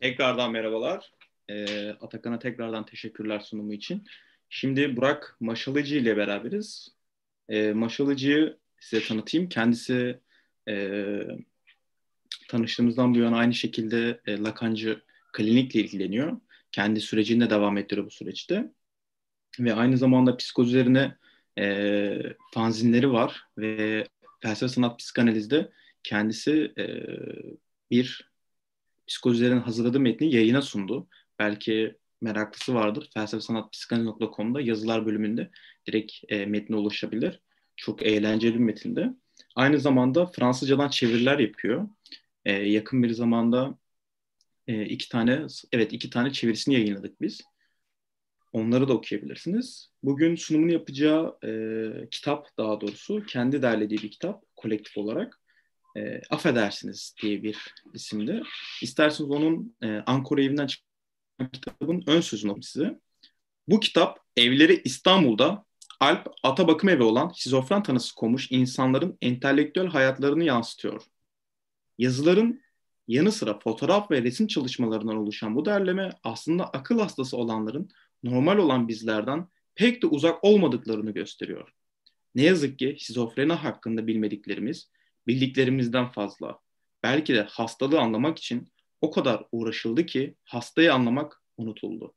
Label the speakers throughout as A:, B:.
A: Tekrardan merhabalar. Ee, Atakan'a tekrardan teşekkürler sunumu için. Şimdi Burak Maşalıcı ile beraberiz. Ee, Maşalıcı'yı size tanıtayım. Kendisi e, tanıştığımızdan bu yana aynı şekilde e, Lakancı klinikle ilgileniyor. Kendi sürecinde devam ettiriyor bu süreçte. Ve aynı zamanda psikoz üzerine e, fanzinleri var ve felsefe sanat psikanalizde kendisi e, bir psikozilerin hazırladığı metni yayına sundu. Belki meraklısı vardır. Felsefe sanat psikanaliz.com'da yazılar bölümünde direkt e, metne ulaşabilir. Çok eğlenceli bir metinde. Aynı zamanda Fransızcadan çeviriler yapıyor. E, yakın bir zamanda e, iki tane, evet iki tane çevirisini yayınladık biz. Onları da okuyabilirsiniz. Bugün sunumunu yapacağı e, kitap daha doğrusu kendi derlediği bir kitap kolektif olarak. E, Affedersiniz diye bir isimde. İsterseniz onun e, Ankara evinden çıkan kitabın ön sözünü okuyayım size. Bu kitap evleri İstanbul'da Alp ata bakım evi olan şizofren tanısı konmuş insanların entelektüel hayatlarını yansıtıyor. Yazıların yanı sıra fotoğraf ve resim çalışmalarından oluşan bu derleme aslında akıl hastası olanların normal olan bizlerden pek de uzak olmadıklarını gösteriyor. Ne yazık ki şizofreni hakkında bilmediklerimiz bildiklerimizden fazla. Belki de hastalığı anlamak için o kadar uğraşıldı ki hastayı anlamak unutuldu.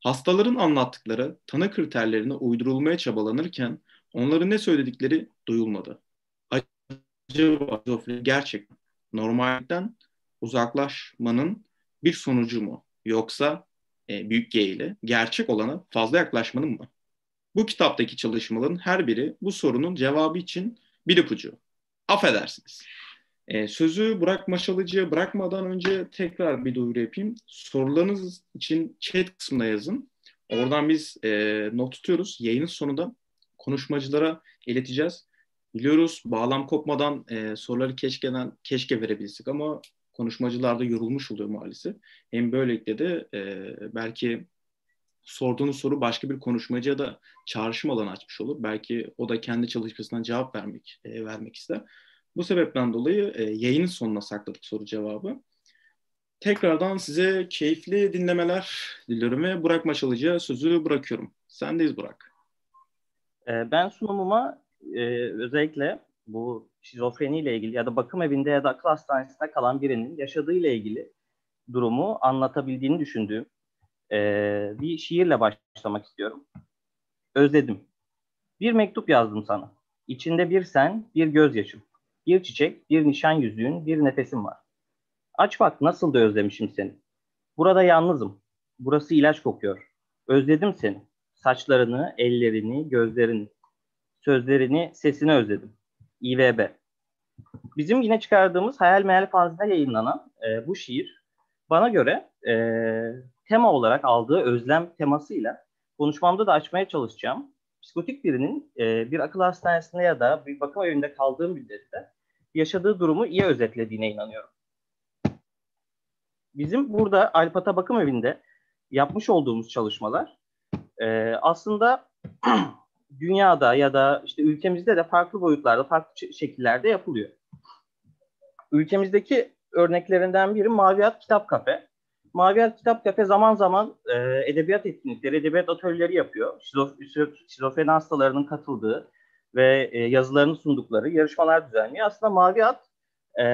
A: Hastaların anlattıkları tanı kriterlerine uydurulmaya çabalanırken onların ne söyledikleri duyulmadı. Acaba şizofreni gerçekten normalden uzaklaşmanın bir sonucu mu? Yoksa e, büyük G ile gerçek olana fazla yaklaşmanın mı? Bu kitaptaki çalışmaların her biri bu sorunun cevabı için bir ipucu. Affedersiniz. E, sözü Burak Maşalıcı'ya bırakmadan önce tekrar bir duyuru yapayım. Sorularınız için chat kısmına yazın. Oradan biz e, not tutuyoruz. Yayının sonunda konuşmacılara ileteceğiz. Biliyoruz bağlam kopmadan e, soruları keşkeden, keşke verebilsek ama konuşmacılar da yorulmuş oluyor maalesef. Hem böylelikle de e, belki sorduğunuz soru başka bir konuşmacıya da çağrışım alanı açmış olur. Belki o da kendi çalışmasından cevap vermek e, vermek ister. Bu sebepten dolayı e, yayının sonuna sakladık soru cevabı. Tekrardan size keyifli dinlemeler diliyorum ve Burak Maşalıcı'ya sözü bırakıyorum. Sendeyiz Burak.
B: E, ben sunumuma e, özellikle bu şizofreniyle ilgili ya da bakım evinde ya da akıl hastanesinde kalan birinin yaşadığıyla ilgili durumu anlatabildiğini düşündüğüm e, bir şiirle başlamak istiyorum. Özledim. Bir mektup yazdım sana. İçinde bir sen, bir gözyaşım. Bir çiçek, bir nişan yüzüğün, bir nefesim var. Aç bak nasıl da özlemişim seni. Burada yalnızım. Burası ilaç kokuyor. Özledim seni. Saçlarını, ellerini, gözlerini, sözlerini, sesini özledim. İVB. Bizim yine çıkardığımız Hayal Meyal Fazil'de yayınlanan e, bu şiir bana göre e, tema olarak aldığı özlem temasıyla konuşmamda da açmaya çalışacağım. Psikotik birinin e, bir akıl hastanesinde ya da bir bakım evinde kaldığı müddette yaşadığı durumu iyi özetlediğine inanıyorum. Bizim burada Alpata Bakım Evi'nde yapmış olduğumuz çalışmalar e, aslında dünyada ya da işte ülkemizde de farklı boyutlarda, farklı şekillerde yapılıyor. Ülkemizdeki örneklerinden biri Maviyat Kitap Kafe. Maviyat Kitap Kafe zaman zaman e, edebiyat etkinlikleri, edebiyat atölyeleri yapıyor. Şizof şizofreni hastalarının katıldığı ve e, yazılarını sundukları yarışmalar düzenliyor. Aslında Maviyat e,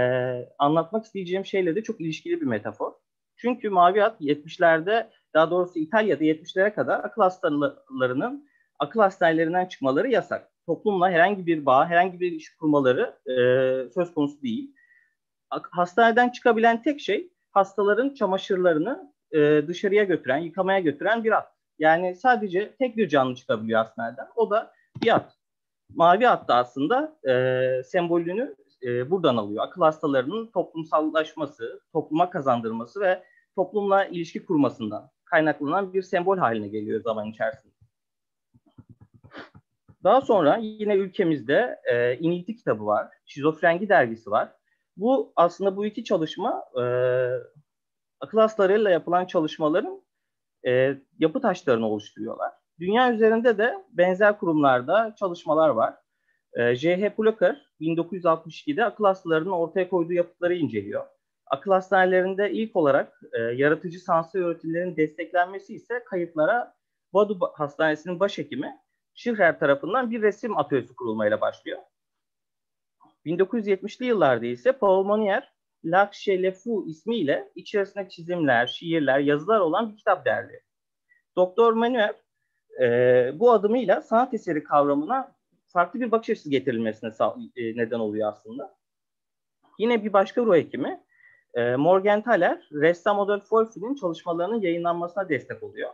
B: anlatmak isteyeceğim şeyle de çok ilişkili bir metafor. Çünkü Maviyat 70'lerde daha doğrusu İtalya'da 70'lere kadar akıl hastalarının akıl hastanelerinden çıkmaları yasak. Toplumla herhangi bir bağ, herhangi bir iş kurmaları e, söz konusu değil. Hastaneden çıkabilen tek şey hastaların çamaşırlarını e, dışarıya götüren, yıkamaya götüren bir at. Yani sadece tek bir canlı çıkabiliyor hastaneden. O da bir at. Mavi at da aslında e, sembolünü e, buradan alıyor. Akıl hastalarının toplumsallaşması, topluma kazandırması ve toplumla ilişki kurmasından kaynaklanan bir sembol haline geliyor zaman içerisinde. Daha sonra yine ülkemizde e, İnilti kitabı var, Şizofrengi dergisi var. Bu aslında bu iki çalışma e, akıl hastalarıyla yapılan çalışmaların e, yapı taşlarını oluşturuyorlar. Dünya üzerinde de benzer kurumlarda çalışmalar var. E, J.H. Plucker 1962'de akıl hastalarının ortaya koyduğu yapıtları inceliyor. Akıl hastanelerinde ilk olarak e, yaratıcı sansür öğretimlerin desteklenmesi ise kayıtlara Vadu Hastanesi'nin başhekimi Şihrer tarafından bir resim atölyesi kurulmayla başlıyor. 1970'li yıllarda ise Paul Monier, Lakşe Lefu ismiyle içerisinde çizimler, şiirler, yazılar olan bir kitap derliyor. Doktor Manuel e, bu adımıyla sanat eseri kavramına farklı bir bakış açısı getirilmesine e, neden oluyor aslında. Yine bir başka ruh hekimi e, Morgenthaler, ressam Adolf Wolff'in çalışmalarının yayınlanmasına destek oluyor.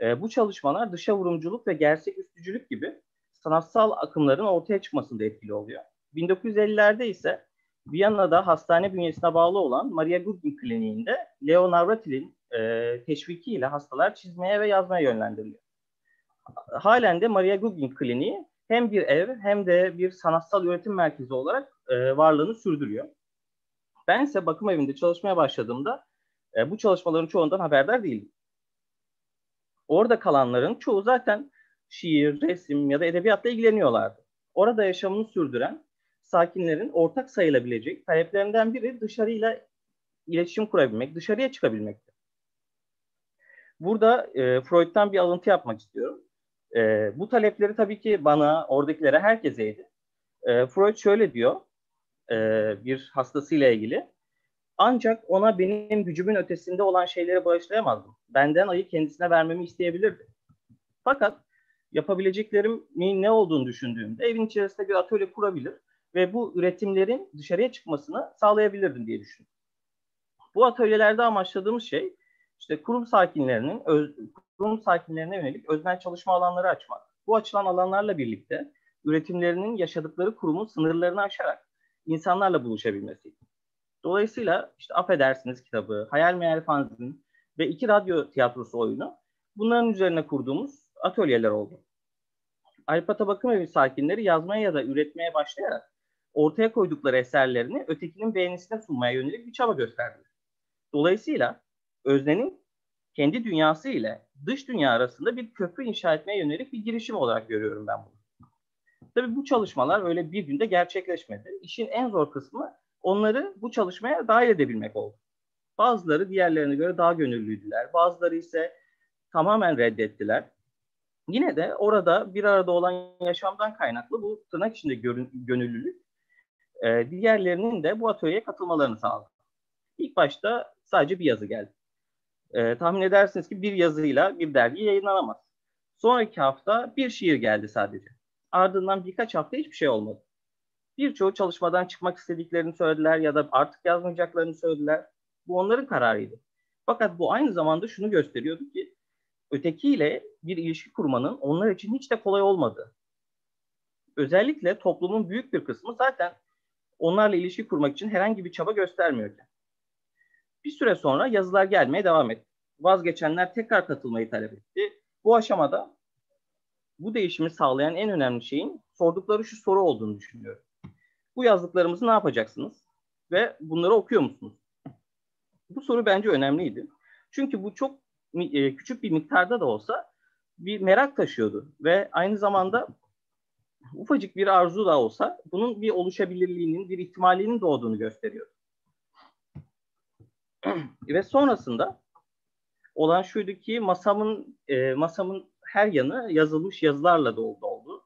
B: E, bu çalışmalar dışa vurumculuk ve gerçek üstücülük gibi sanatsal akımların ortaya çıkmasında etkili oluyor. 1950'lerde ise Viyana'da hastane bünyesine bağlı olan Maria Guggen Kliniği'nde Leo Navratil'in e, teşvikiyle hastalar çizmeye ve yazmaya yönlendiriliyor. Halen de Maria Guggen Kliniği hem bir ev hem de bir sanatsal üretim merkezi olarak e, varlığını sürdürüyor. Ben ise bakım evinde çalışmaya başladığımda e, bu çalışmaların çoğundan haberdar değildim. Orada kalanların çoğu zaten şiir, resim ya da edebiyatla ilgileniyorlardı. Orada yaşamını sürdüren sakinlerin ortak sayılabilecek taleplerinden biri dışarıyla iletişim kurabilmek, dışarıya çıkabilmekti. Burada e, Freud'dan bir alıntı yapmak istiyorum. E, bu talepleri tabii ki bana, oradakilere, herkeseydi. E, Freud şöyle diyor, e, bir hastasıyla ilgili. Ancak ona benim gücümün ötesinde olan şeyleri bağışlayamazdım. Benden ayı kendisine vermemi isteyebilirdi. Fakat yapabileceklerimin ne olduğunu düşündüğümde evin içerisinde bir atölye kurabilir ve bu üretimlerin dışarıya çıkmasını sağlayabilirdim diye düşündüm. Bu atölyelerde amaçladığımız şey işte kurum sakinlerinin öz, kurum sakinlerine yönelik öznel çalışma alanları açmak. Bu açılan alanlarla birlikte üretimlerinin yaşadıkları kurumun sınırlarını aşarak insanlarla buluşabilmesiydi. Dolayısıyla işte Affedersiniz kitabı, Hayal Meyal Fanzin ve iki radyo tiyatrosu oyunu bunların üzerine kurduğumuz atölyeler oldu. Alpata Bakım Evi sakinleri yazmaya ya da üretmeye başlayarak ortaya koydukları eserlerini ötekinin beğenisine sunmaya yönelik bir çaba gösterdiler. Dolayısıyla öznenin kendi dünyası ile dış dünya arasında bir köprü inşa etmeye yönelik bir girişim olarak görüyorum ben bunu. Tabii bu çalışmalar öyle bir günde gerçekleşmedi. İşin en zor kısmı onları bu çalışmaya dahil edebilmek oldu. Bazıları diğerlerine göre daha gönüllüydüler. Bazıları ise tamamen reddettiler. Yine de orada bir arada olan yaşamdan kaynaklı bu tırnak içinde gönüllülük e, diğerlerinin de bu atölyeye katılmalarını sağladı. İlk başta sadece bir yazı geldi. E, tahmin edersiniz ki bir yazıyla bir dergi yayınlanamaz. Sonraki hafta bir şiir geldi sadece. Ardından birkaç hafta hiçbir şey olmadı. Birçoğu çalışmadan çıkmak istediklerini söylediler ya da artık yazmayacaklarını söylediler. Bu onların kararıydı. Fakat bu aynı zamanda şunu gösteriyordu ki ötekiyle bir ilişki kurmanın onlar için hiç de kolay olmadı. Özellikle toplumun büyük bir kısmı zaten onlarla ilişki kurmak için herhangi bir çaba göstermiyordu. Bir süre sonra yazılar gelmeye devam etti. Vazgeçenler tekrar katılmayı talep etti. Bu aşamada bu değişimi sağlayan en önemli şeyin sordukları şu soru olduğunu düşünüyorum. Bu yazdıklarımızı ne yapacaksınız? Ve bunları okuyor musunuz? Bu soru bence önemliydi. Çünkü bu çok e, küçük bir miktarda da olsa bir merak taşıyordu ve aynı zamanda ufacık bir arzu da olsa bunun bir oluşabilirliğinin, bir ihtimalinin doğduğunu gösteriyor. Ve sonrasında olan şuydu ki masamın e, masamın her yanı yazılmış yazılarla doldu oldu.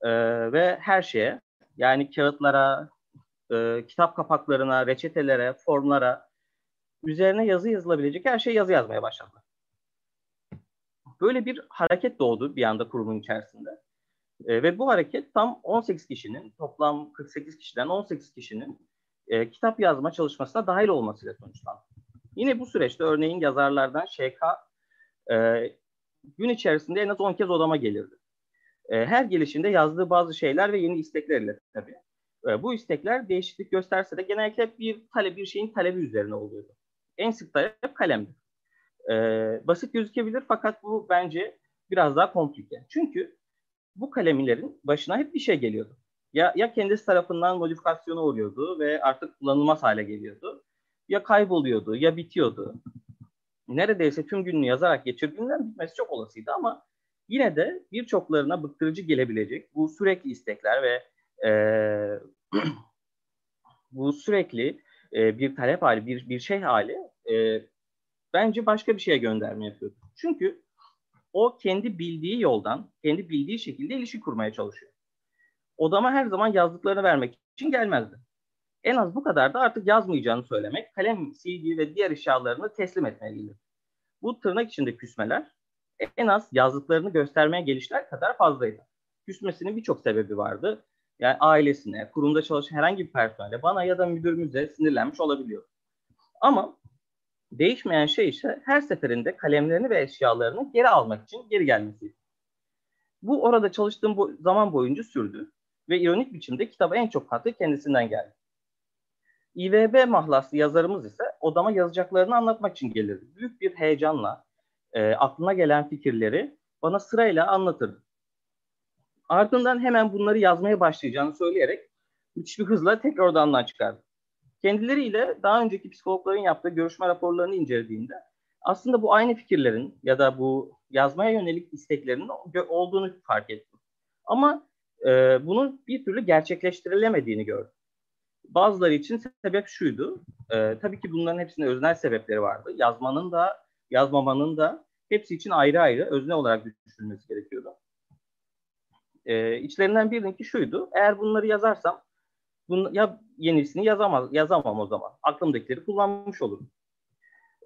B: E, ve her şeye yani kağıtlara, e, kitap kapaklarına, reçetelere, formlara üzerine yazı yazılabilecek her şey yazı yazmaya başladı. Böyle bir hareket doğdu bir anda kurumun içerisinde. E, ve bu hareket tam 18 kişinin, toplam 48 kişiden 18 kişinin e, kitap yazma çalışmasına dahil olmasıyla sonuçlandı. Yine bu süreçte örneğin yazarlardan ŞK e, gün içerisinde en az 10 kez odama gelirdi. E, her gelişinde yazdığı bazı şeyler ve yeni isteklerle tabii. E, bu istekler değişiklik gösterse de genellikle bir talep, bir şeyin talebi üzerine oluyordu. En sık talep kalemdi. E, basit gözükebilir fakat bu bence biraz daha komplike. Çünkü bu kalemlerin başına hep bir şey geliyordu. Ya, ya kendisi tarafından modifikasyona uğruyordu ve artık kullanılmaz hale geliyordu. Ya kayboluyordu ya bitiyordu. Neredeyse tüm gününü yazarak geçirdiğinden bitmesi çok olasıydı ama yine de birçoklarına bıktırıcı gelebilecek bu sürekli istekler ve e, bu sürekli e, bir talep hali, bir, bir şey hali e, bence başka bir şeye gönderme yapıyor. Çünkü o kendi bildiği yoldan, kendi bildiği şekilde ilişki kurmaya çalışıyor. Odama her zaman yazdıklarını vermek için gelmezdi. En az bu kadar da artık yazmayacağını söylemek, kalem, silgi ve diğer eşyalarını teslim etmeliydi. Bu tırnak içinde küsmeler en az yazdıklarını göstermeye gelişler kadar fazlaydı. Küsmesinin birçok sebebi vardı. Yani ailesine, kurumda çalışan herhangi bir personele, bana ya da müdürümüze sinirlenmiş olabiliyor. Ama değişmeyen şey ise her seferinde kalemlerini ve eşyalarını geri almak için geri gelmesi. Bu orada çalıştığım bu zaman boyunca sürdü ve ironik biçimde kitaba en çok katkı kendisinden geldi. İVB mahlaslı yazarımız ise odama yazacaklarını anlatmak için gelirdi. Büyük bir heyecanla e, aklına gelen fikirleri bana sırayla anlatırdı. Ardından hemen bunları yazmaya başlayacağını söyleyerek müthiş bir hızla tekrar odandan çıkardı. Kendileriyle daha önceki psikologların yaptığı görüşme raporlarını incelediğinde aslında bu aynı fikirlerin ya da bu yazmaya yönelik isteklerinin olduğunu fark ettim. Ama e, bunun bir türlü gerçekleştirilemediğini gördüm. Bazıları için sebep şuydu. E, tabii ki bunların hepsinin öznel sebepleri vardı. Yazmanın da yazmamanın da hepsi için ayrı ayrı özne olarak düşünülmesi gerekiyordu. E, içlerinden birininki şuydu. Eğer bunları yazarsam bunu, ya yenisini yazamaz, yazamam o zaman. Aklımdakileri kullanmış olurum.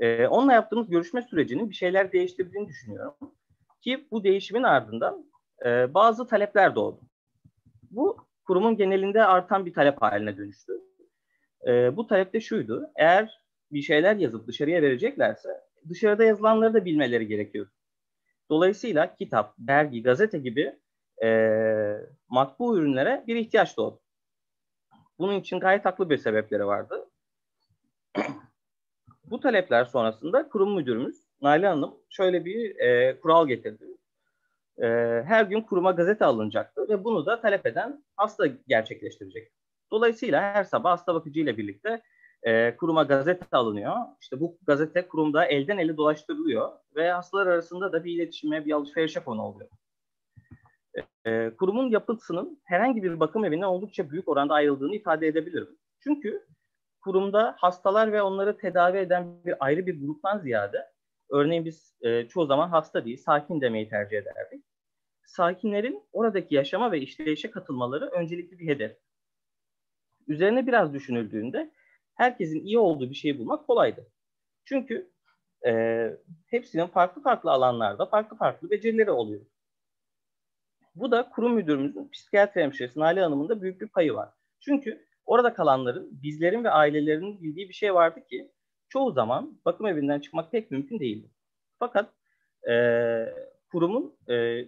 B: E, onunla yaptığımız görüşme sürecinin bir şeyler değiştirdiğini düşünüyorum. Ki bu değişimin ardından e, bazı talepler doğdu. Bu kurumun genelinde artan bir talep haline dönüştü. E, bu talep de şuydu. Eğer bir şeyler yazıp dışarıya vereceklerse dışarıda yazılanları da bilmeleri gerekiyor. Dolayısıyla kitap, dergi, gazete gibi e, matbu ürünlere bir ihtiyaç doğdu. Bunun için gayet haklı bir sebepleri vardı. Bu talepler sonrasında kurum müdürümüz Nail Hanım şöyle bir e, kural getirdi. E, her gün kuruma gazete alınacaktı ve bunu da talep eden hasta gerçekleştirecek. Dolayısıyla her sabah hasta bakıcı ile birlikte e, kuruma gazete alınıyor. İşte bu gazete kurumda elden ele dolaştırılıyor ve hastalar arasında da bir iletişime, bir alışverişe konu oluyor. E, kurumun yapısının herhangi bir bakım evinden oldukça büyük oranda ayrıldığını ifade edebilirim. Çünkü kurumda hastalar ve onları tedavi eden bir ayrı bir gruptan ziyade, örneğin biz e, çoğu zaman hasta değil, sakin demeyi tercih ederdik. Sakinlerin oradaki yaşama ve işleyişe katılmaları öncelikli bir hedef. Üzerine biraz düşünüldüğünde herkesin iyi olduğu bir şeyi bulmak kolaydı. Çünkü e, hepsinin farklı farklı alanlarda farklı farklı becerileri oluyor. Bu da kurum müdürümüzün psikiyatri hemşiresi Nali Hanım'ın da büyük bir payı var. Çünkü orada kalanların, bizlerin ve ailelerinin bildiği bir şey vardı ki çoğu zaman bakım evinden çıkmak pek mümkün değildi. Fakat e, kurumun e,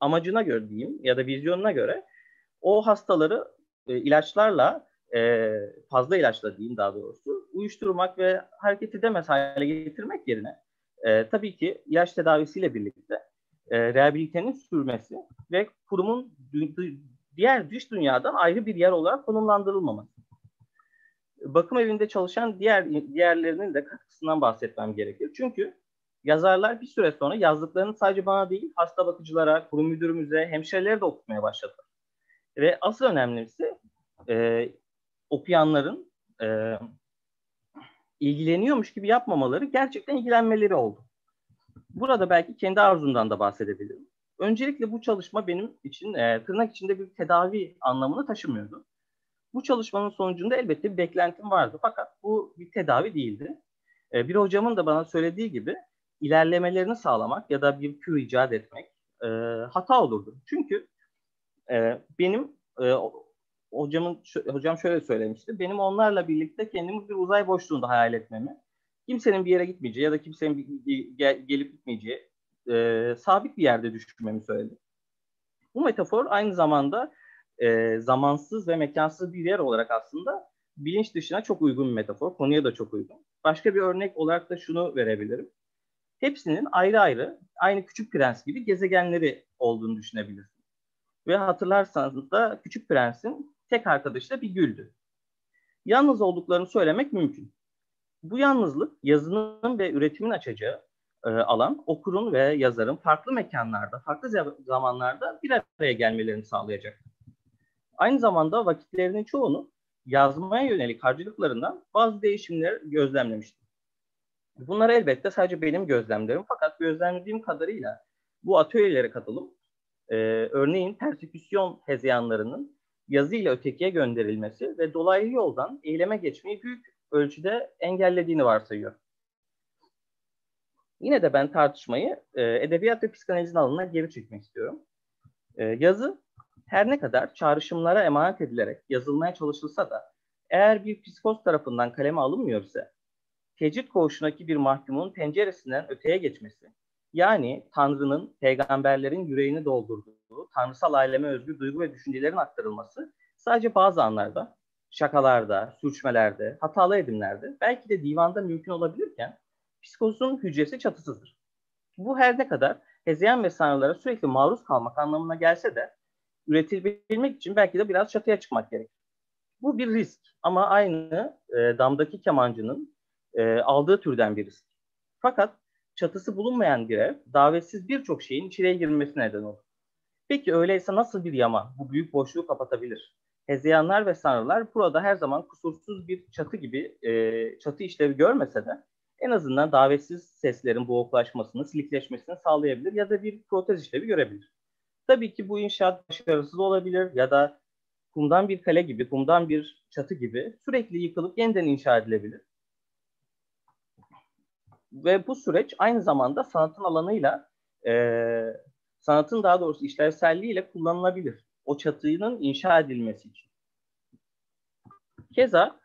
B: amacına göre diyeyim ya da vizyonuna göre o hastaları e, ilaçlarla e, fazla ilaçla diyeyim daha doğrusu uyuşturmak ve hareket edemez hale getirmek yerine e, tabii ki ilaç tedavisiyle birlikte e, rehabilitenin sürmesi ve kurumun diğer dış dünyadan ayrı bir yer olarak konumlandırılmaması. Bakım evinde çalışan diğer diğerlerinin de katkısından bahsetmem gerekiyor. Çünkü yazarlar bir süre sonra yazdıklarını sadece bana değil hasta bakıcılara, kurum müdürümüze, hemşirelere de okutmaya başladılar. Ve asıl önemlisi e, okuyanların e, ilgileniyormuş gibi yapmamaları gerçekten ilgilenmeleri oldu. Burada belki kendi arzumdan da bahsedebilirim. Öncelikle bu çalışma benim için e, tırnak içinde bir tedavi anlamını taşımıyordu. Bu çalışmanın sonucunda elbette bir beklentim vardı fakat bu bir tedavi değildi. E, bir hocamın da bana söylediği gibi ilerlemelerini sağlamak ya da bir kür icat etmek e, hata olurdu. Çünkü e, benim e, hocamın hocam şöyle söylemişti. Benim onlarla birlikte kendimi bir uzay boşluğunda hayal etmemi, kimsenin bir yere gitmeyeceği ya da kimsenin bir, gel, gelip gitmeyeceği e, sabit bir yerde düşünmemi söyledi. Bu metafor aynı zamanda e, zamansız ve mekansız bir yer olarak aslında bilinç dışına çok uygun bir metafor. Konuya da çok uygun. Başka bir örnek olarak da şunu verebilirim. Hepsinin ayrı ayrı, aynı Küçük Prens gibi gezegenleri olduğunu düşünebilirsin. Ve hatırlarsanız da Küçük Prens'in tek arkadaşı da bir güldü. Yalnız olduklarını söylemek mümkün. Bu yalnızlık yazının ve üretimin açacağı e, alan okurun ve yazarın farklı mekanlarda, farklı zamanlarda bir araya gelmelerini sağlayacak. Aynı zamanda vakitlerinin çoğunu yazmaya yönelik harcılıklarından bazı değişimler gözlemlemiştim. Bunlar elbette sadece benim gözlemlerim fakat gözlemlediğim kadarıyla bu atölyelere katılıp e, örneğin perseküsyon hezeyanlarının yazı ile ötekiye gönderilmesi ve dolaylı yoldan eyleme geçmeyi büyük ölçüde engellediğini varsayıyor. Yine de ben tartışmayı e, edebiyat ve psikanalizin alanına geri çekmek istiyorum. E, yazı her ne kadar çağrışımlara emanet edilerek yazılmaya çalışılsa da eğer bir psikoz tarafından kaleme alınmıyorsa tecrit koğuşundaki bir mahkumun penceresinden öteye geçmesi, yani Tanrı'nın peygamberlerin yüreğini doldurduğu tanrısal aleme özgü duygu ve düşüncelerin aktarılması sadece bazı anlarda, şakalarda, sürçmelerde, hatalı edimlerde, belki de divanda mümkün olabilirken psikozun hücresi çatısızdır. Bu her ne kadar hezeyan ve sanrılara sürekli maruz kalmak anlamına gelse de üretilebilmek için belki de biraz çatıya çıkmak gerek. Bu bir risk ama aynı e, damdaki kemancının e, aldığı türden bir risk. Fakat çatısı bulunmayan bir ev davetsiz birçok şeyin içine girmesine neden olur. Peki öyleyse nasıl bir yama bu büyük boşluğu kapatabilir? Hezeyanlar ve sanrılar burada her zaman kusursuz bir çatı gibi e, çatı işlevi görmese de en azından davetsiz seslerin boğuklaşmasını, silikleşmesini sağlayabilir ya da bir protez işlevi görebilir. Tabii ki bu inşaat başarısız olabilir ya da kumdan bir kale gibi, kumdan bir çatı gibi sürekli yıkılıp yeniden inşa edilebilir. Ve bu süreç aynı zamanda sanatın alanıyla, e, sanatın daha doğrusu işlevselliğiyle kullanılabilir. O çatının inşa edilmesi için. Keza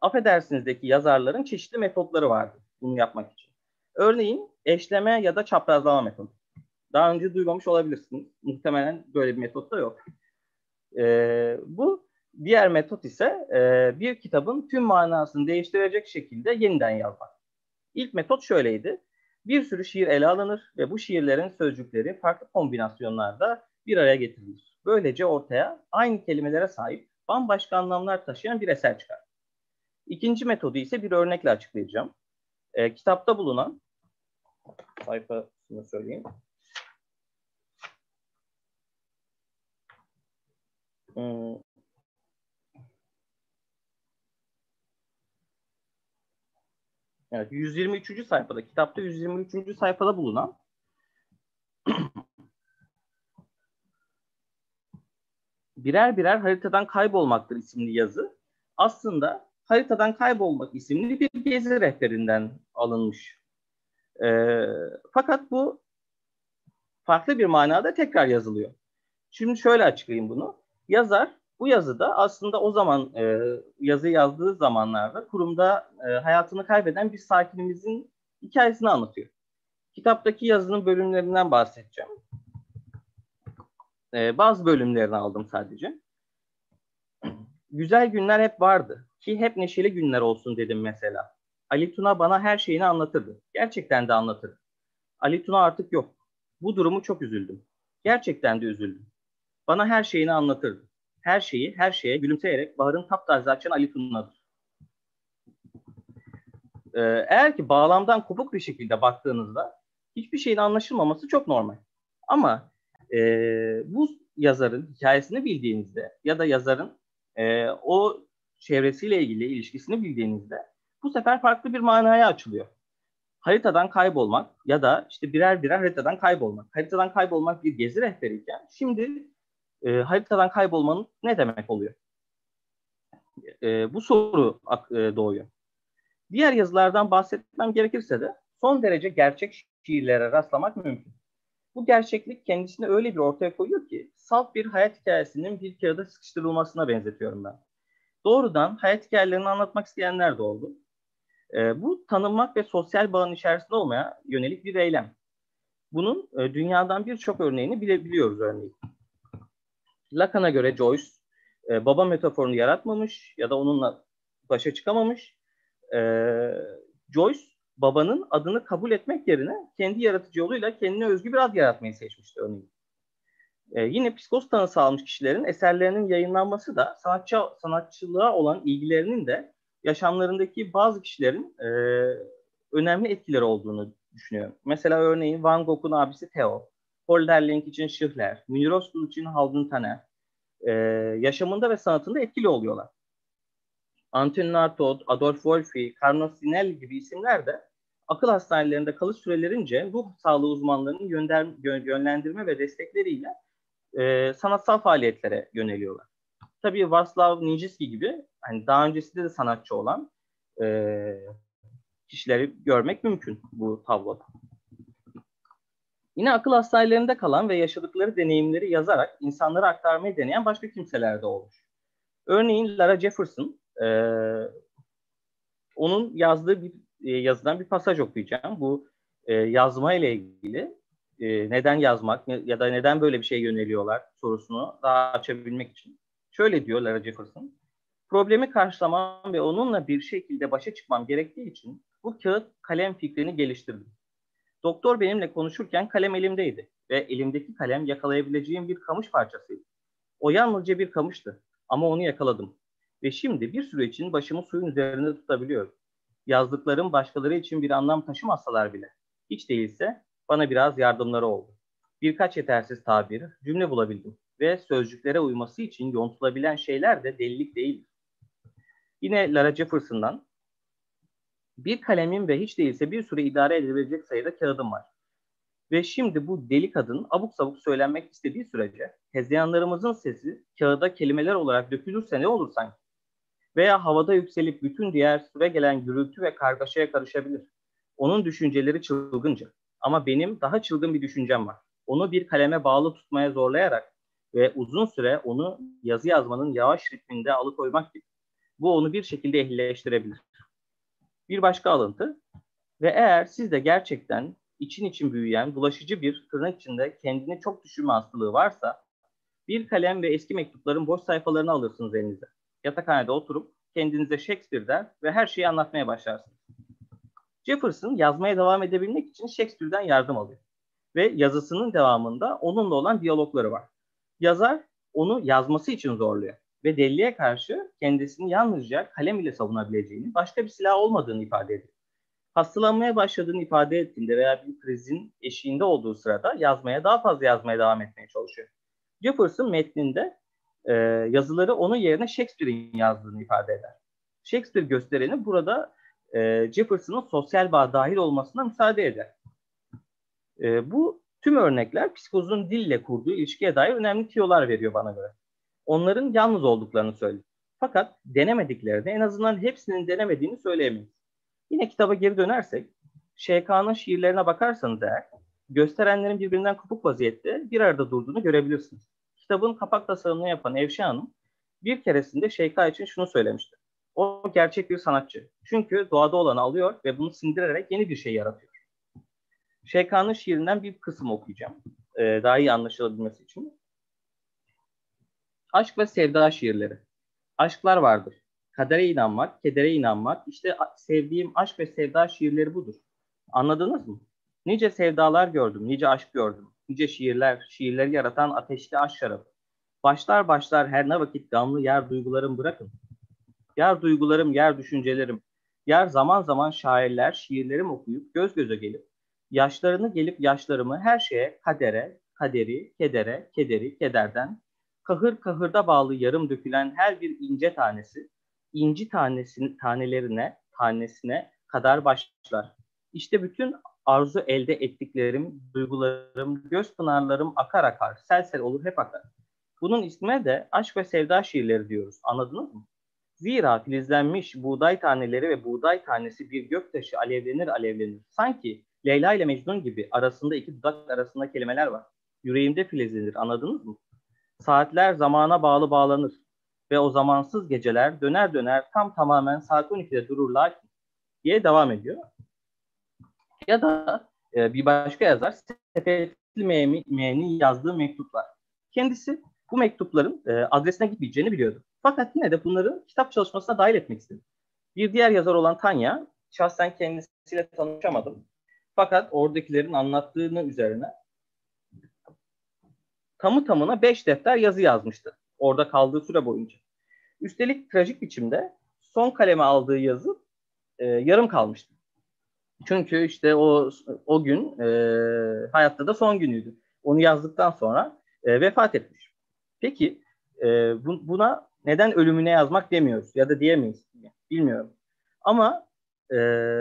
B: affedersinizdeki yazarların çeşitli metotları vardı bunu yapmak için. Örneğin eşleme ya da çaprazlama metodu. Daha önce duymamış olabilirsiniz. Muhtemelen böyle bir metot da yok. E, bu diğer metot ise e, bir kitabın tüm manasını değiştirecek şekilde yeniden yazmak. İlk metot şöyleydi. Bir sürü şiir ele alınır ve bu şiirlerin sözcükleri farklı kombinasyonlarda bir araya getirilir. Böylece ortaya aynı kelimelere sahip bambaşka anlamlar taşıyan bir eser çıkar. İkinci metodu ise bir örnekle açıklayacağım. E, kitapta bulunan sayfasını söyleyeyim. Hmm. Evet, 123. sayfada, kitapta 123. sayfada bulunan birer birer haritadan kaybolmaktır isimli yazı. Aslında haritadan kaybolmak isimli bir gezi rehberinden alınmış. E, fakat bu farklı bir manada tekrar yazılıyor. Şimdi şöyle açıklayayım bunu. Yazar bu yazıda aslında o zaman e, yazı yazdığı zamanlarda kurumda e, hayatını kaybeden bir sakinimizin hikayesini anlatıyor. Kitaptaki yazının bölümlerinden bahsedeceğim. E, bazı bölümlerini aldım sadece. Güzel günler hep vardı ki hep neşeli günler olsun dedim mesela. Ali Tuna bana her şeyini anlatırdı. Gerçekten de anlatırdı. Ali Tuna artık yok. Bu durumu çok üzüldüm. Gerçekten de üzüldüm. Bana her şeyini anlatırdı. Her şeyi, her şeye gülümseyerek Bahar'ın taptaze açan Ali Tuna'dır. Ee, eğer ki bağlamdan kopuk bir şekilde baktığınızda hiçbir şeyin anlaşılmaması çok normal. Ama e, bu yazarın hikayesini bildiğinizde ya da yazarın e, o çevresiyle ilgili ilişkisini bildiğinizde bu sefer farklı bir manaya açılıyor. Haritadan kaybolmak ya da işte birer birer haritadan kaybolmak. Haritadan kaybolmak bir gezi rehberiyken şimdi e, haritadan kaybolmanın ne demek oluyor? E, bu soru e, doğuyor. Diğer yazılardan bahsetmem gerekirse de son derece gerçek şiirlere rastlamak mümkün. Bu gerçeklik kendisini öyle bir ortaya koyuyor ki salt bir hayat hikayesinin bir kağıda sıkıştırılmasına benzetiyorum ben. Doğrudan hayat hikayelerini anlatmak isteyenler de oldu. E, bu tanınmak ve sosyal bağın içerisinde olmaya yönelik bir eylem. Bunun e, dünyadan birçok örneğini bile biliyoruz örneğin. Lacan'a göre Joyce e, baba metaforunu yaratmamış ya da onunla başa çıkamamış. E, Joyce babanın adını kabul etmek yerine kendi yaratıcı yoluyla kendine özgü bir ad yaratmayı seçmişti örneğin. E, yine psikoz tanısı almış kişilerin eserlerinin yayınlanması da sanatçı sanatçılığa olan ilgilerinin de yaşamlarındaki bazı kişilerin e, önemli etkileri olduğunu düşünüyorum. Mesela örneğin Van Gogh'un abisi Theo, Holderlin için Schiller, Münir Özkul için Haldun Taner e, yaşamında ve sanatında etkili oluyorlar. Antonin Artaud, Adolf Wolfi, Carlos Sinel gibi isimler de akıl hastanelerinde kalış sürelerince ruh sağlığı uzmanlarının yönlendirme ve destekleriyle e, sanatsal faaliyetlere yöneliyorlar. Tabii Vaslav Nijinsky gibi hani daha öncesinde de sanatçı olan e, kişileri görmek mümkün bu tabloda. Yine akıl hastanelerinde kalan ve yaşadıkları deneyimleri yazarak insanlara aktarmayı deneyen başka kimseler de olmuş. Örneğin Lara Jefferson, e, onun yazdığı bir e, yazıdan bir pasaj okuyacağım. Bu e, yazma ile ilgili e, neden yazmak ya da neden böyle bir şeye yöneliyorlar sorusunu daha açabilmek için. Şöyle diyor Lara Jefferson. Problemi karşılamam ve onunla bir şekilde başa çıkmam gerektiği için bu kağıt kalem fikrini geliştirdim. Doktor benimle konuşurken kalem elimdeydi ve elimdeki kalem yakalayabileceğim bir kamış parçasıydı. O yalnızca bir kamıştı ama onu yakaladım. Ve şimdi bir süre için başımı suyun üzerinde tutabiliyorum. Yazdıklarım başkaları için bir anlam taşımasalar bile. Hiç değilse bana biraz yardımları oldu. Birkaç yetersiz tabir, cümle bulabildim ve sözcüklere uyması için yontulabilen şeyler de delilik değil. Yine Lara Jefferson'dan bir kalemim ve hiç değilse bir süre idare edebilecek sayıda kağıdım var. Ve şimdi bu deli kadın abuk sabuk söylenmek istediği sürece hezeyanlarımızın sesi kağıda kelimeler olarak dökülürse ne olur sanki? Veya havada yükselip bütün diğer süre gelen gürültü ve kargaşaya karışabilir. Onun düşünceleri çılgınca. Ama benim daha çılgın bir düşüncem var. Onu bir kaleme bağlı tutmaya zorlayarak ve uzun süre onu yazı yazmanın yavaş ritminde alıkoymak gibi. Bu onu bir şekilde ehlileştirebilir. Bir başka alıntı. Ve eğer siz de gerçekten için için büyüyen, bulaşıcı bir tırnak içinde kendini çok düşünme hastalığı varsa bir kalem ve eski mektupların boş sayfalarını alırsınız elinize. Yatakhanede oturup kendinize Shakespeare der ve her şeyi anlatmaya başlarsınız. Jefferson yazmaya devam edebilmek için Shakespeare'den yardım alıyor. Ve yazısının devamında onunla olan diyalogları var. Yazar onu yazması için zorluyor ve deliliğe karşı kendisini yalnızca kalem ile savunabileceğini, başka bir silah olmadığını ifade ediyor. Hastalanmaya başladığını ifade ettiğinde veya bir krizin eşiğinde olduğu sırada yazmaya, daha fazla yazmaya devam etmeye çalışıyor. Jefferson metninde e, yazıları onun yerine Shakespeare'in yazdığını ifade eder. Shakespeare göstereni burada e, Jefferson'ın sosyal bağ dahil olmasına müsaade eder. E, bu tüm örnekler psikozun dille kurduğu ilişkiye dair önemli tiyolar veriyor bana göre. Onların yalnız olduklarını söylüyor. Fakat denemediklerini en azından hepsinin denemediğini söyleyemeyiz. Yine kitaba geri dönersek, ŞK'nın şiirlerine bakarsanız eğer, gösterenlerin birbirinden kopuk vaziyette bir arada durduğunu görebilirsiniz. Kitabın kapak tasarımını yapan Evşe Hanım bir keresinde ŞK için şunu söylemişti. O gerçek bir sanatçı. Çünkü doğada olanı alıyor ve bunu sindirerek yeni bir şey yaratıyor. ŞK'nın şiirinden bir kısım okuyacağım. Ee, daha iyi anlaşılabilmesi için. Aşk ve sevda şiirleri. Aşklar vardır. Kadere inanmak, kedere inanmak. İşte sevdiğim aşk ve sevda şiirleri budur. Anladınız mı? Nice sevdalar gördüm, nice aşk gördüm. Nice şiirler, şiirleri yaratan ateşli aşk şarabı. Başlar başlar her ne vakit gamlı yer duygularım bırakın. Yer duygularım, yer düşüncelerim. Yer zaman zaman şairler şiirlerim okuyup göz göze gelip yaşlarını gelip yaşlarımı her şeye kadere, kaderi, kedere, kederi, kederden kahır kahırda bağlı yarım dökülen her bir ince tanesi inci tanesinin tanelerine, tanesine kadar başlar. İşte bütün arzu elde ettiklerim, duygularım, göz pınarlarım akar akar, sel sel olur hep akar. Bunun ismine de aşk ve sevda şiirleri diyoruz. Anladınız mı? Zira filizlenmiş buğday taneleri ve buğday tanesi bir göktaşı alevlenir alevlenir. Sanki Leyla ile Mecnun gibi arasında iki dudak arasında kelimeler var. Yüreğimde filizlenir anladınız mı? Saatler zamana bağlı bağlanır ve o zamansız geceler döner döner tam tamamen saat 12'de dururlar diye devam ediyor. Ya da e, bir başka yazar Sepetli M'nin yazdığı mektuplar. Kendisi bu mektupların e, adresine gitmeyeceğini biliyordu. Fakat yine de bunları kitap çalışmasına dahil etmek istedi. Bir diğer yazar olan Tanya, şahsen kendisiyle tanışamadım. Fakat oradakilerin anlattığını üzerine tamı tamına beş defter yazı yazmıştı. Orada kaldığı süre boyunca. Üstelik trajik biçimde son kaleme aldığı yazı e, yarım kalmıştı. Çünkü işte o o gün e, hayatta da son günüydü. Onu yazdıktan sonra e, vefat etmiş. Peki e, bu, buna Neden ölümüne yazmak demiyoruz ya da diyemeyiz. Bilmiyorum. Ama e,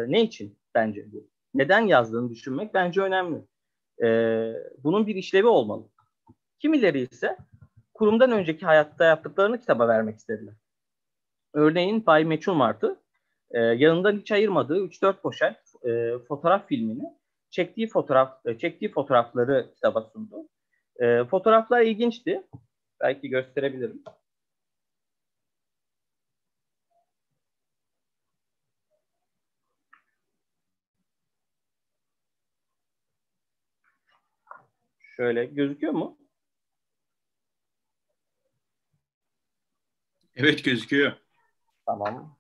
B: ne için bence bu? Neden yazdığını düşünmek bence önemli. E, bunun bir işlevi olmalı. Kimileri ise kurumdan önceki hayatta yaptıklarını kitaba vermek istediler. Örneğin Bay Meçhul Martı e, yanından hiç ayırmadığı 3-4 poşet e, fotoğraf filmini çektiği fotoğraf e, çektiği fotoğrafları kitaba sundu. E, fotoğraflar ilginçti. Belki gösterebilirim. Şöyle gözüküyor mu?
A: Evet gözüküyor.
B: Tamam.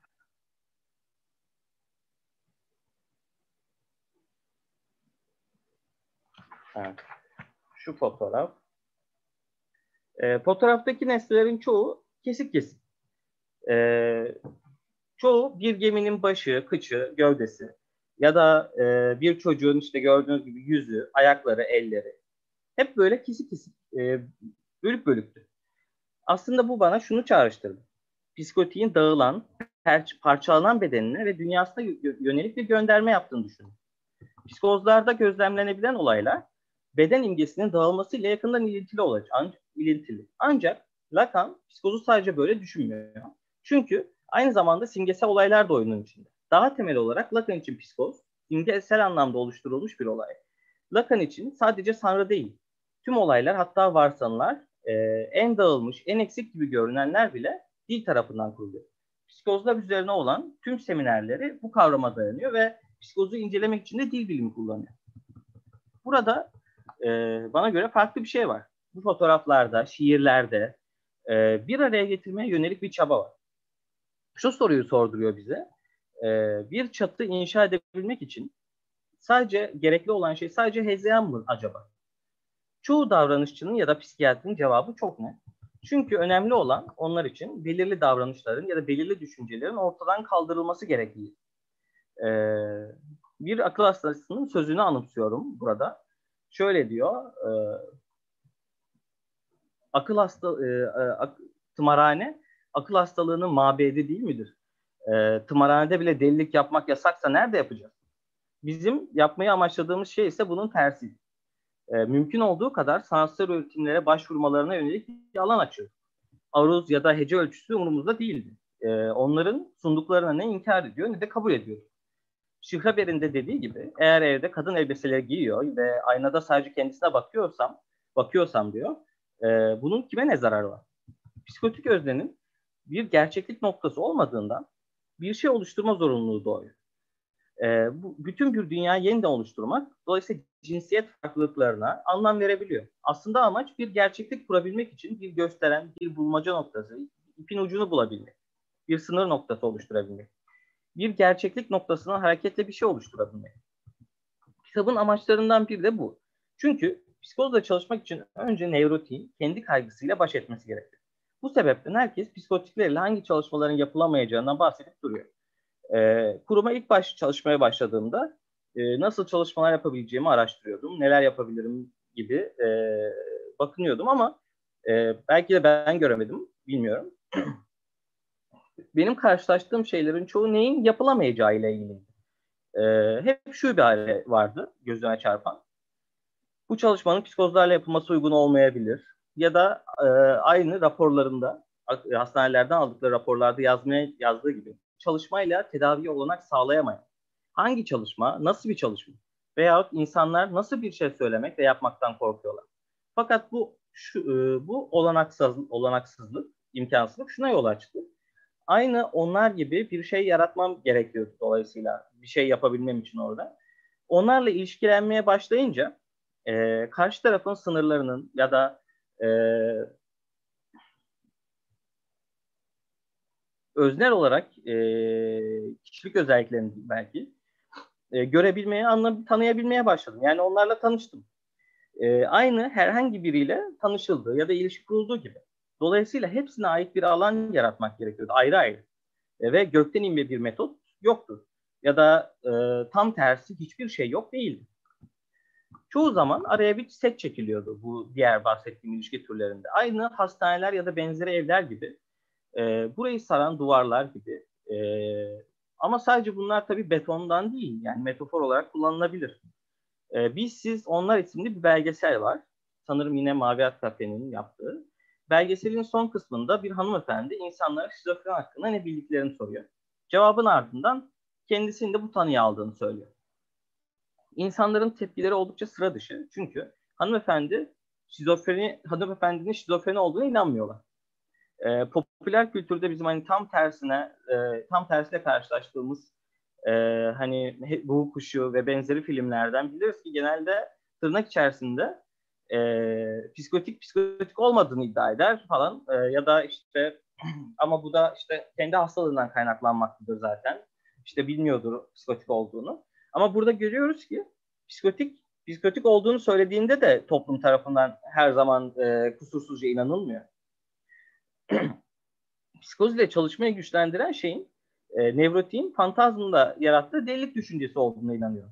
B: Şu fotoğraf. E, fotoğraftaki nesnelerin çoğu kesik kesik. E, çoğu bir geminin başı, kıçı, gövdesi ya da e, bir çocuğun işte gördüğünüz gibi yüzü, ayakları, elleri hep böyle kesik kesik, e, bölük bölüktü. Aslında bu bana şunu çağrıştırdı. Psikotiğin dağılan, parçalanan bedenine ve dünyasına yönelik bir gönderme yaptığını düşündüm. Psikozlarda gözlemlenebilen olaylar beden imgesinin dağılmasıyla yakından ilintili olacak. An- ilintili. Ancak Lacan psikozu sadece böyle düşünmüyor. Çünkü aynı zamanda simgesel olaylar da oyunun içinde. Daha temel olarak Lacan için psikoz simgesel anlamda oluşturulmuş bir olay. Lacan için sadece sanrı değil, tüm olaylar hatta varsanlar e, en dağılmış, en eksik gibi görünenler bile dil tarafından kuruluyor. Psikozlar üzerine olan tüm seminerleri bu kavrama dayanıyor ve psikozu incelemek için de dil bilimi kullanıyor. Burada e, bana göre farklı bir şey var. Bu fotoğraflarda, şiirlerde e, bir araya getirmeye yönelik bir çaba var. Şu soruyu sorduruyor bize. E, bir çatı inşa edebilmek için sadece gerekli olan şey sadece hezeyan mı acaba? Çoğu davranışçının ya da psikiyatrinin cevabı çok net. Çünkü önemli olan onlar için belirli davranışların ya da belirli düşüncelerin ortadan kaldırılması gerekli. Ee, bir akıl hastasının sözünü anımsıyorum burada şöyle diyor. E, akıl hasta e, e, ak, tımarhane akıl hastalığının mabedi değil midir? E, tımarhanede bile delilik yapmak yasaksa nerede yapacağız? Bizim yapmayı amaçladığımız şey ise bunun tersi. E, mümkün olduğu kadar sanatsal üretimlere başvurmalarına yönelik bir alan açıyor. Aruz ya da hece ölçüsü umurumuzda değildi. E, onların sunduklarına ne inkar ediyor ne de kabul ediyor. Şihraber'in de dediği gibi eğer evde kadın elbiseleri giyiyor ve aynada sadece kendisine bakıyorsam, bakıyorsam diyor, e, bunun kime ne zararı var? Psikotik öznenin bir gerçeklik noktası olmadığından bir şey oluşturma zorunluluğu doğuyor. E, bu, bütün bir dünya yeniden oluşturmak dolayısıyla cinsiyet farklılıklarına anlam verebiliyor. Aslında amaç bir gerçeklik kurabilmek için bir gösteren, bir bulmaca noktası, ipin ucunu bulabilmek, bir sınır noktası oluşturabilmek bir gerçeklik noktasına hareketle bir şey oluşturabilmek. Kitabın amaçlarından biri de bu. Çünkü psikozla çalışmak için önce nevrotiğin kendi kaygısıyla baş etmesi gerekir. Bu sebepten herkes psikotiklerle hangi çalışmaların yapılamayacağından bahsedip duruyor. Ee, kuruma ilk baş çalışmaya başladığımda e, nasıl çalışmalar yapabileceğimi araştırıyordum. Neler yapabilirim gibi e, bakınıyordum ama e, belki de ben göremedim, bilmiyorum. benim karşılaştığım şeylerin çoğu neyin yapılamayacağı ile ilgili. Ee, hep şu bir hale vardı gözüme çarpan. Bu çalışmanın psikozlarla yapılması uygun olmayabilir. Ya da e, aynı raporlarında, hastanelerden aldıkları raporlarda yazmaya yazdığı gibi çalışmayla tedaviye olanak sağlayamayan. Hangi çalışma, nasıl bir çalışma? Veyahut insanlar nasıl bir şey söylemek ve yapmaktan korkuyorlar. Fakat bu şu, e, bu olanaksız, olanaksızlık, imkansızlık şuna yol açtı aynı onlar gibi bir şey yaratmam gerekiyordu dolayısıyla bir şey yapabilmem için orada. Onlarla ilişkilenmeye başlayınca e, karşı tarafın sınırlarının ya da e, öznel olarak e, kişilik özelliklerini belki e, görebilmeye, anla, tanıyabilmeye başladım. Yani onlarla tanıştım. E, aynı herhangi biriyle tanışıldığı ya da ilişki kurulduğu gibi. Dolayısıyla hepsine ait bir alan yaratmak gerekiyordu ayrı ayrı. E, ve gökten inme bir metot yoktu. Ya da e, tam tersi hiçbir şey yok değildi. Çoğu zaman araya bir set çekiliyordu bu diğer bahsettiğim ilişki türlerinde. Aynı hastaneler ya da benzeri evler gibi E, burayı saran duvarlar gibi. E, ama sadece bunlar tabii betondan değil. Yani metafor olarak kullanılabilir. E, Biz Siz Onlar isimli bir belgesel var. Sanırım yine Mavi At Kafe'nin yaptığı. Belgeselin son kısmında bir hanımefendi insanlara şizofren hakkında ne bildiklerini soruyor. Cevabın ardından kendisinin de bu tanıyı aldığını söylüyor. İnsanların tepkileri oldukça sıra dışı. Çünkü hanımefendi şizofreni, hanımefendinin şizofreni olduğuna inanmıyorlar. Ee, popüler kültürde bizim hani tam tersine, e, tam tersine karşılaştığımız e, hani bu kuşu ve benzeri filmlerden biliriz ki genelde tırnak içerisinde e, psikotik psikotik olmadığını iddia eder falan e, ya da işte ama bu da işte kendi hastalığından kaynaklanmaktadır zaten. İşte bilmiyordur psikotik olduğunu. Ama burada görüyoruz ki psikotik psikotik olduğunu söylediğinde de toplum tarafından her zaman e, kusursuzca inanılmıyor. Psikoz ile çalışmayı güçlendiren şeyin e, nevrotiğin fantazmında yarattığı delilik düşüncesi olduğuna inanıyor.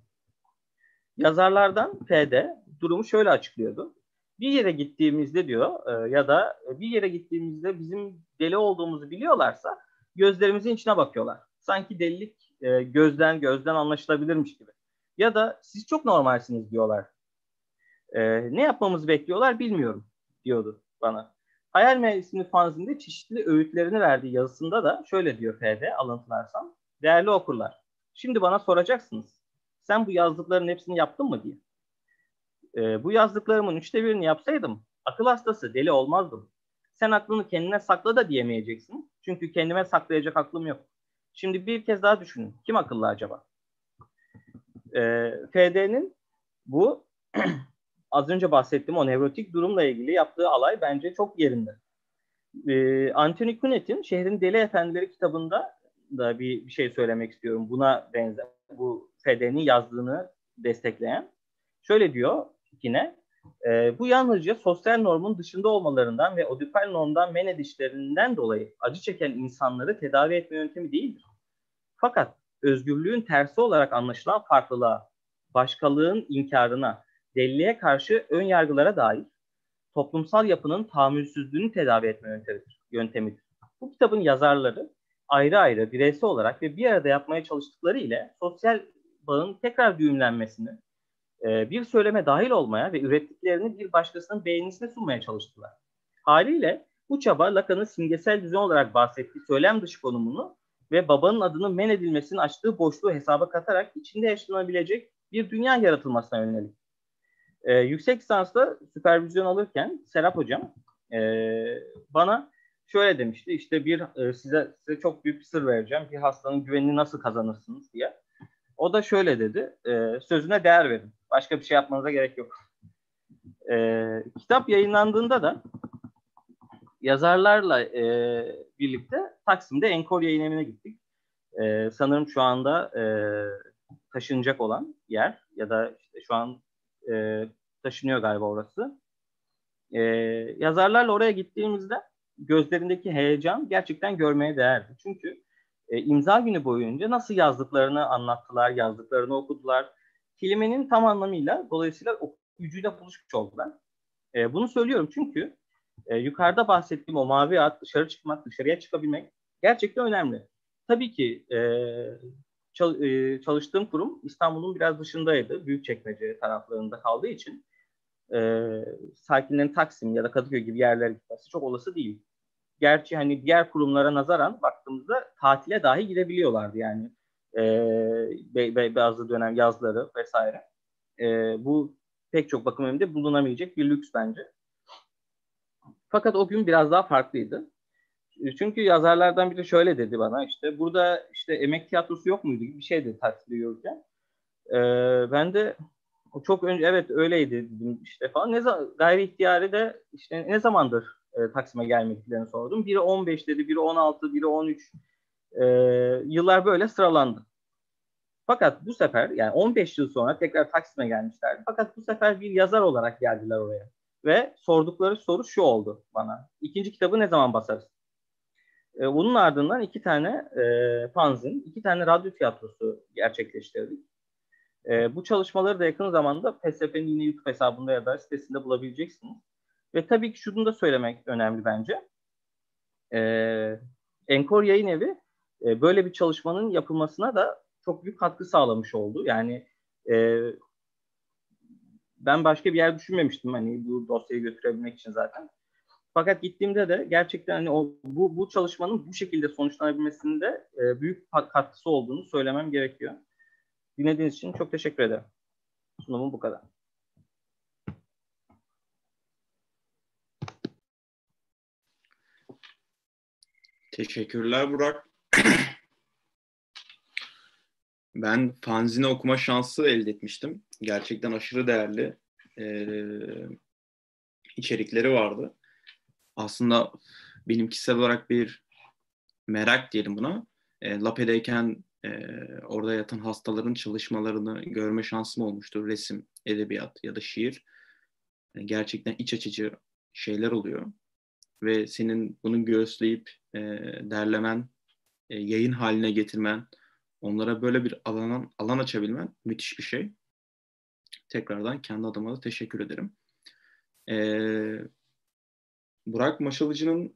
B: Yazarlardan F'de durumu şöyle açıklıyordu. Bir yere gittiğimizde diyor e, ya da bir yere gittiğimizde bizim deli olduğumuzu biliyorlarsa gözlerimizin içine bakıyorlar. Sanki delilik e, gözden gözden anlaşılabilirmiş gibi. Ya da siz çok normalsiniz diyorlar. E, ne yapmamızı bekliyorlar bilmiyorum diyordu bana. Hayal Meclisi'nin fanzinde çeşitli öğütlerini verdiği yazısında da şöyle diyor F'de alıntılarsam. Değerli okurlar, şimdi bana soracaksınız. Sen bu yazdıkların hepsini yaptın mı diye. E, bu yazdıklarımın üçte birini yapsaydım akıl hastası deli olmazdım. Sen aklını kendine sakla da diyemeyeceksin. Çünkü kendime saklayacak aklım yok. Şimdi bir kez daha düşünün. Kim akıllı acaba? E, ee, FD'nin bu az önce bahsettiğim o nevrotik durumla ilgili yaptığı alay bence çok yerinde. E, Anthony Kunet'in Şehrin Deli Efendileri kitabında da bir, bir şey söylemek istiyorum. Buna benzer. Bu FD'nin yazdığını destekleyen. Şöyle diyor yine. E, bu yalnızca sosyal normun dışında olmalarından ve odipal normdan men edişlerinden dolayı acı çeken insanları tedavi etme yöntemi değildir. Fakat özgürlüğün tersi olarak anlaşılan farklılığa, başkalığın inkarına, deliliğe karşı ön yargılara dair toplumsal yapının tahammülsüzlüğünü tedavi etme yöntemidir. yöntemidir. Bu kitabın yazarları ayrı ayrı bireysel olarak ve bir arada yapmaya çalıştıkları ile sosyal bağın tekrar düğümlenmesini, e, bir söyleme dahil olmaya ve ürettiklerini bir başkasının beğenisine sunmaya çalıştılar. Haliyle bu çaba Lacan'ın simgesel düzen olarak bahsettiği söylem dışı konumunu ve babanın adının men edilmesinin açtığı boşluğu hesaba katarak içinde yaşanabilecek bir dünya yaratılmasına yönelik. Ee, yüksek lisansta süpervizyon alırken Serap Hocam e, bana şöyle demişti işte bir e, size size çok büyük bir sır vereceğim bir hastanın güvenini nasıl kazanırsınız diye. O da şöyle dedi e, sözüne değer verin başka bir şey yapmanıza gerek yok. E, kitap yayınlandığında da yazarlarla e, birlikte Taksim'de Enkor yayın evine gittik. E, sanırım şu anda e, taşınacak olan yer ya da işte şu an e, taşınıyor galiba orası. E, yazarlarla oraya gittiğimizde gözlerindeki heyecan gerçekten görmeye değerdi. Çünkü e, imza günü boyunca nasıl yazdıklarını anlattılar, yazdıklarını okudular. Kelimenin tam anlamıyla dolayısıyla okuyucuyla buluşmuş oldular. E, bunu söylüyorum çünkü e, yukarıda bahsettiğim o mavi at, dışarı çıkmak, dışarıya çıkabilmek gerçekten önemli. Tabii ki e, çal, e, çalıştığım kurum İstanbul'un biraz dışındaydı. Büyükçekmece taraflarında kaldığı için e, sakinlerin Taksim ya da Kadıköy gibi yerlere gitmesi çok olası değil. Gerçi hani diğer kurumlara nazaran baktığımızda tatile dahi gidebiliyorlardı yani e, be, bazı dönem yazları vesaire. E, bu pek çok bakım evinde bulunamayacak bir lüks bence. Fakat o gün biraz daha farklıydı. Çünkü yazarlardan biri şöyle dedi bana işte burada işte emek tiyatrosu yok muydu gibi bir şeydi takside yürürken. Ee, ben de çok önce evet öyleydi dedim işte falan. Ne gayri ihtiyari de işte ne zamandır e, Taksim'e gelmediklerini sordum. Biri 15 dedi, biri 16, biri 13. E, yıllar böyle sıralandı. Fakat bu sefer yani 15 yıl sonra tekrar Taksim'e gelmişlerdi. Fakat bu sefer bir yazar olarak geldiler oraya. Ve sordukları soru şu oldu bana. İkinci kitabı ne zaman basarız? E, bunun ardından iki tane e, fanzin, iki tane radyo tiyatrosu gerçekleştirdik. E, bu çalışmaları da yakın zamanda PSF'nin yine YouTube hesabında ya da sitesinde bulabileceksiniz. Ve tabii ki şunu da söylemek önemli bence. E, Enkor Yayın Evi e, böyle bir çalışmanın yapılmasına da çok büyük katkı sağlamış oldu. Yani e, ben başka bir yer düşünmemiştim hani bu dosyayı götürebilmek için zaten. Fakat gittiğimde de gerçekten hani o bu bu çalışmanın bu şekilde sonuçlanabilmesinde e, büyük katkısı olduğunu söylemem gerekiyor. Dinlediğiniz için çok teşekkür ederim. Sunumum bu kadar.
A: Teşekkürler Burak. Ben fanzine okuma şansı elde etmiştim. Gerçekten aşırı değerli e, içerikleri vardı. Aslında benim kişisel olarak bir merak diyelim buna. E, Lape'deyken e, orada yatan hastaların çalışmalarını görme şansım olmuştur. Resim, edebiyat ya da şiir. Yani gerçekten iç açıcı şeyler oluyor. Ve senin bunu göğüsleyip e, derlemen, e, yayın haline getirmen, onlara böyle bir alan, alan açabilmen müthiş bir şey. Tekrardan kendi adıma da teşekkür ederim. Ee, Burak Maşalıcı'nın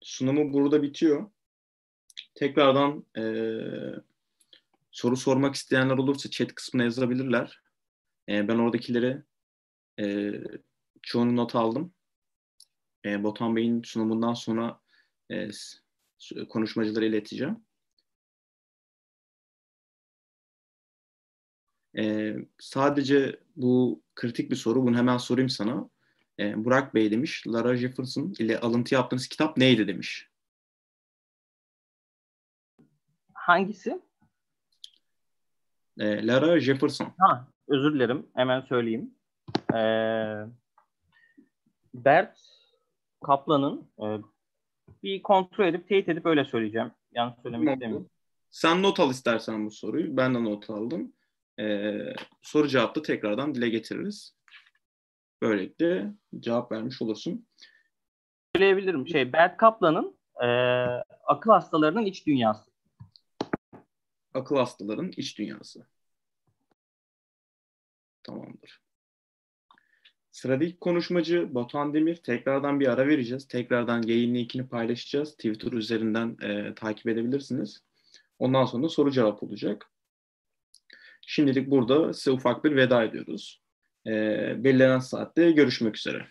A: sunumu burada bitiyor. Tekrardan e, soru sormak isteyenler olursa chat kısmına yazabilirler. E, ben oradakileri e, çoğunu not aldım. E, Botan Bey'in sunumundan sonra e, konuşmacılara ileteceğim. E, sadece bu kritik bir soru. Bunu hemen sorayım sana. E, Burak Bey demiş. Lara Jefferson ile alıntı yaptığınız kitap neydi demiş.
B: Hangisi?
A: E, Lara Jefferson.
B: Ha, özür dilerim. Hemen söyleyeyim. E, Bert Kaplan'ın e, bir kontrol edip teyit edip öyle söyleyeceğim. Yanlış söylemek istemiyorum.
A: Sen not al istersen bu soruyu. Ben de not aldım. Ee, soru cevapta tekrardan dile getiririz. Böylelikle cevap vermiş olursun.
B: Söyleyebilirim. Şey, Bert Kaplan'ın e, akıl hastalarının iç dünyası.
A: Akıl hastaların iç dünyası. Tamamdır. Sıradaki konuşmacı Batuhan Demir. Tekrardan bir ara vereceğiz. Tekrardan yayın linkini paylaşacağız. Twitter üzerinden e, takip edebilirsiniz. Ondan sonra soru cevap olacak. Şimdilik burada size ufak bir veda ediyoruz. E, belirlenen saatte görüşmek üzere.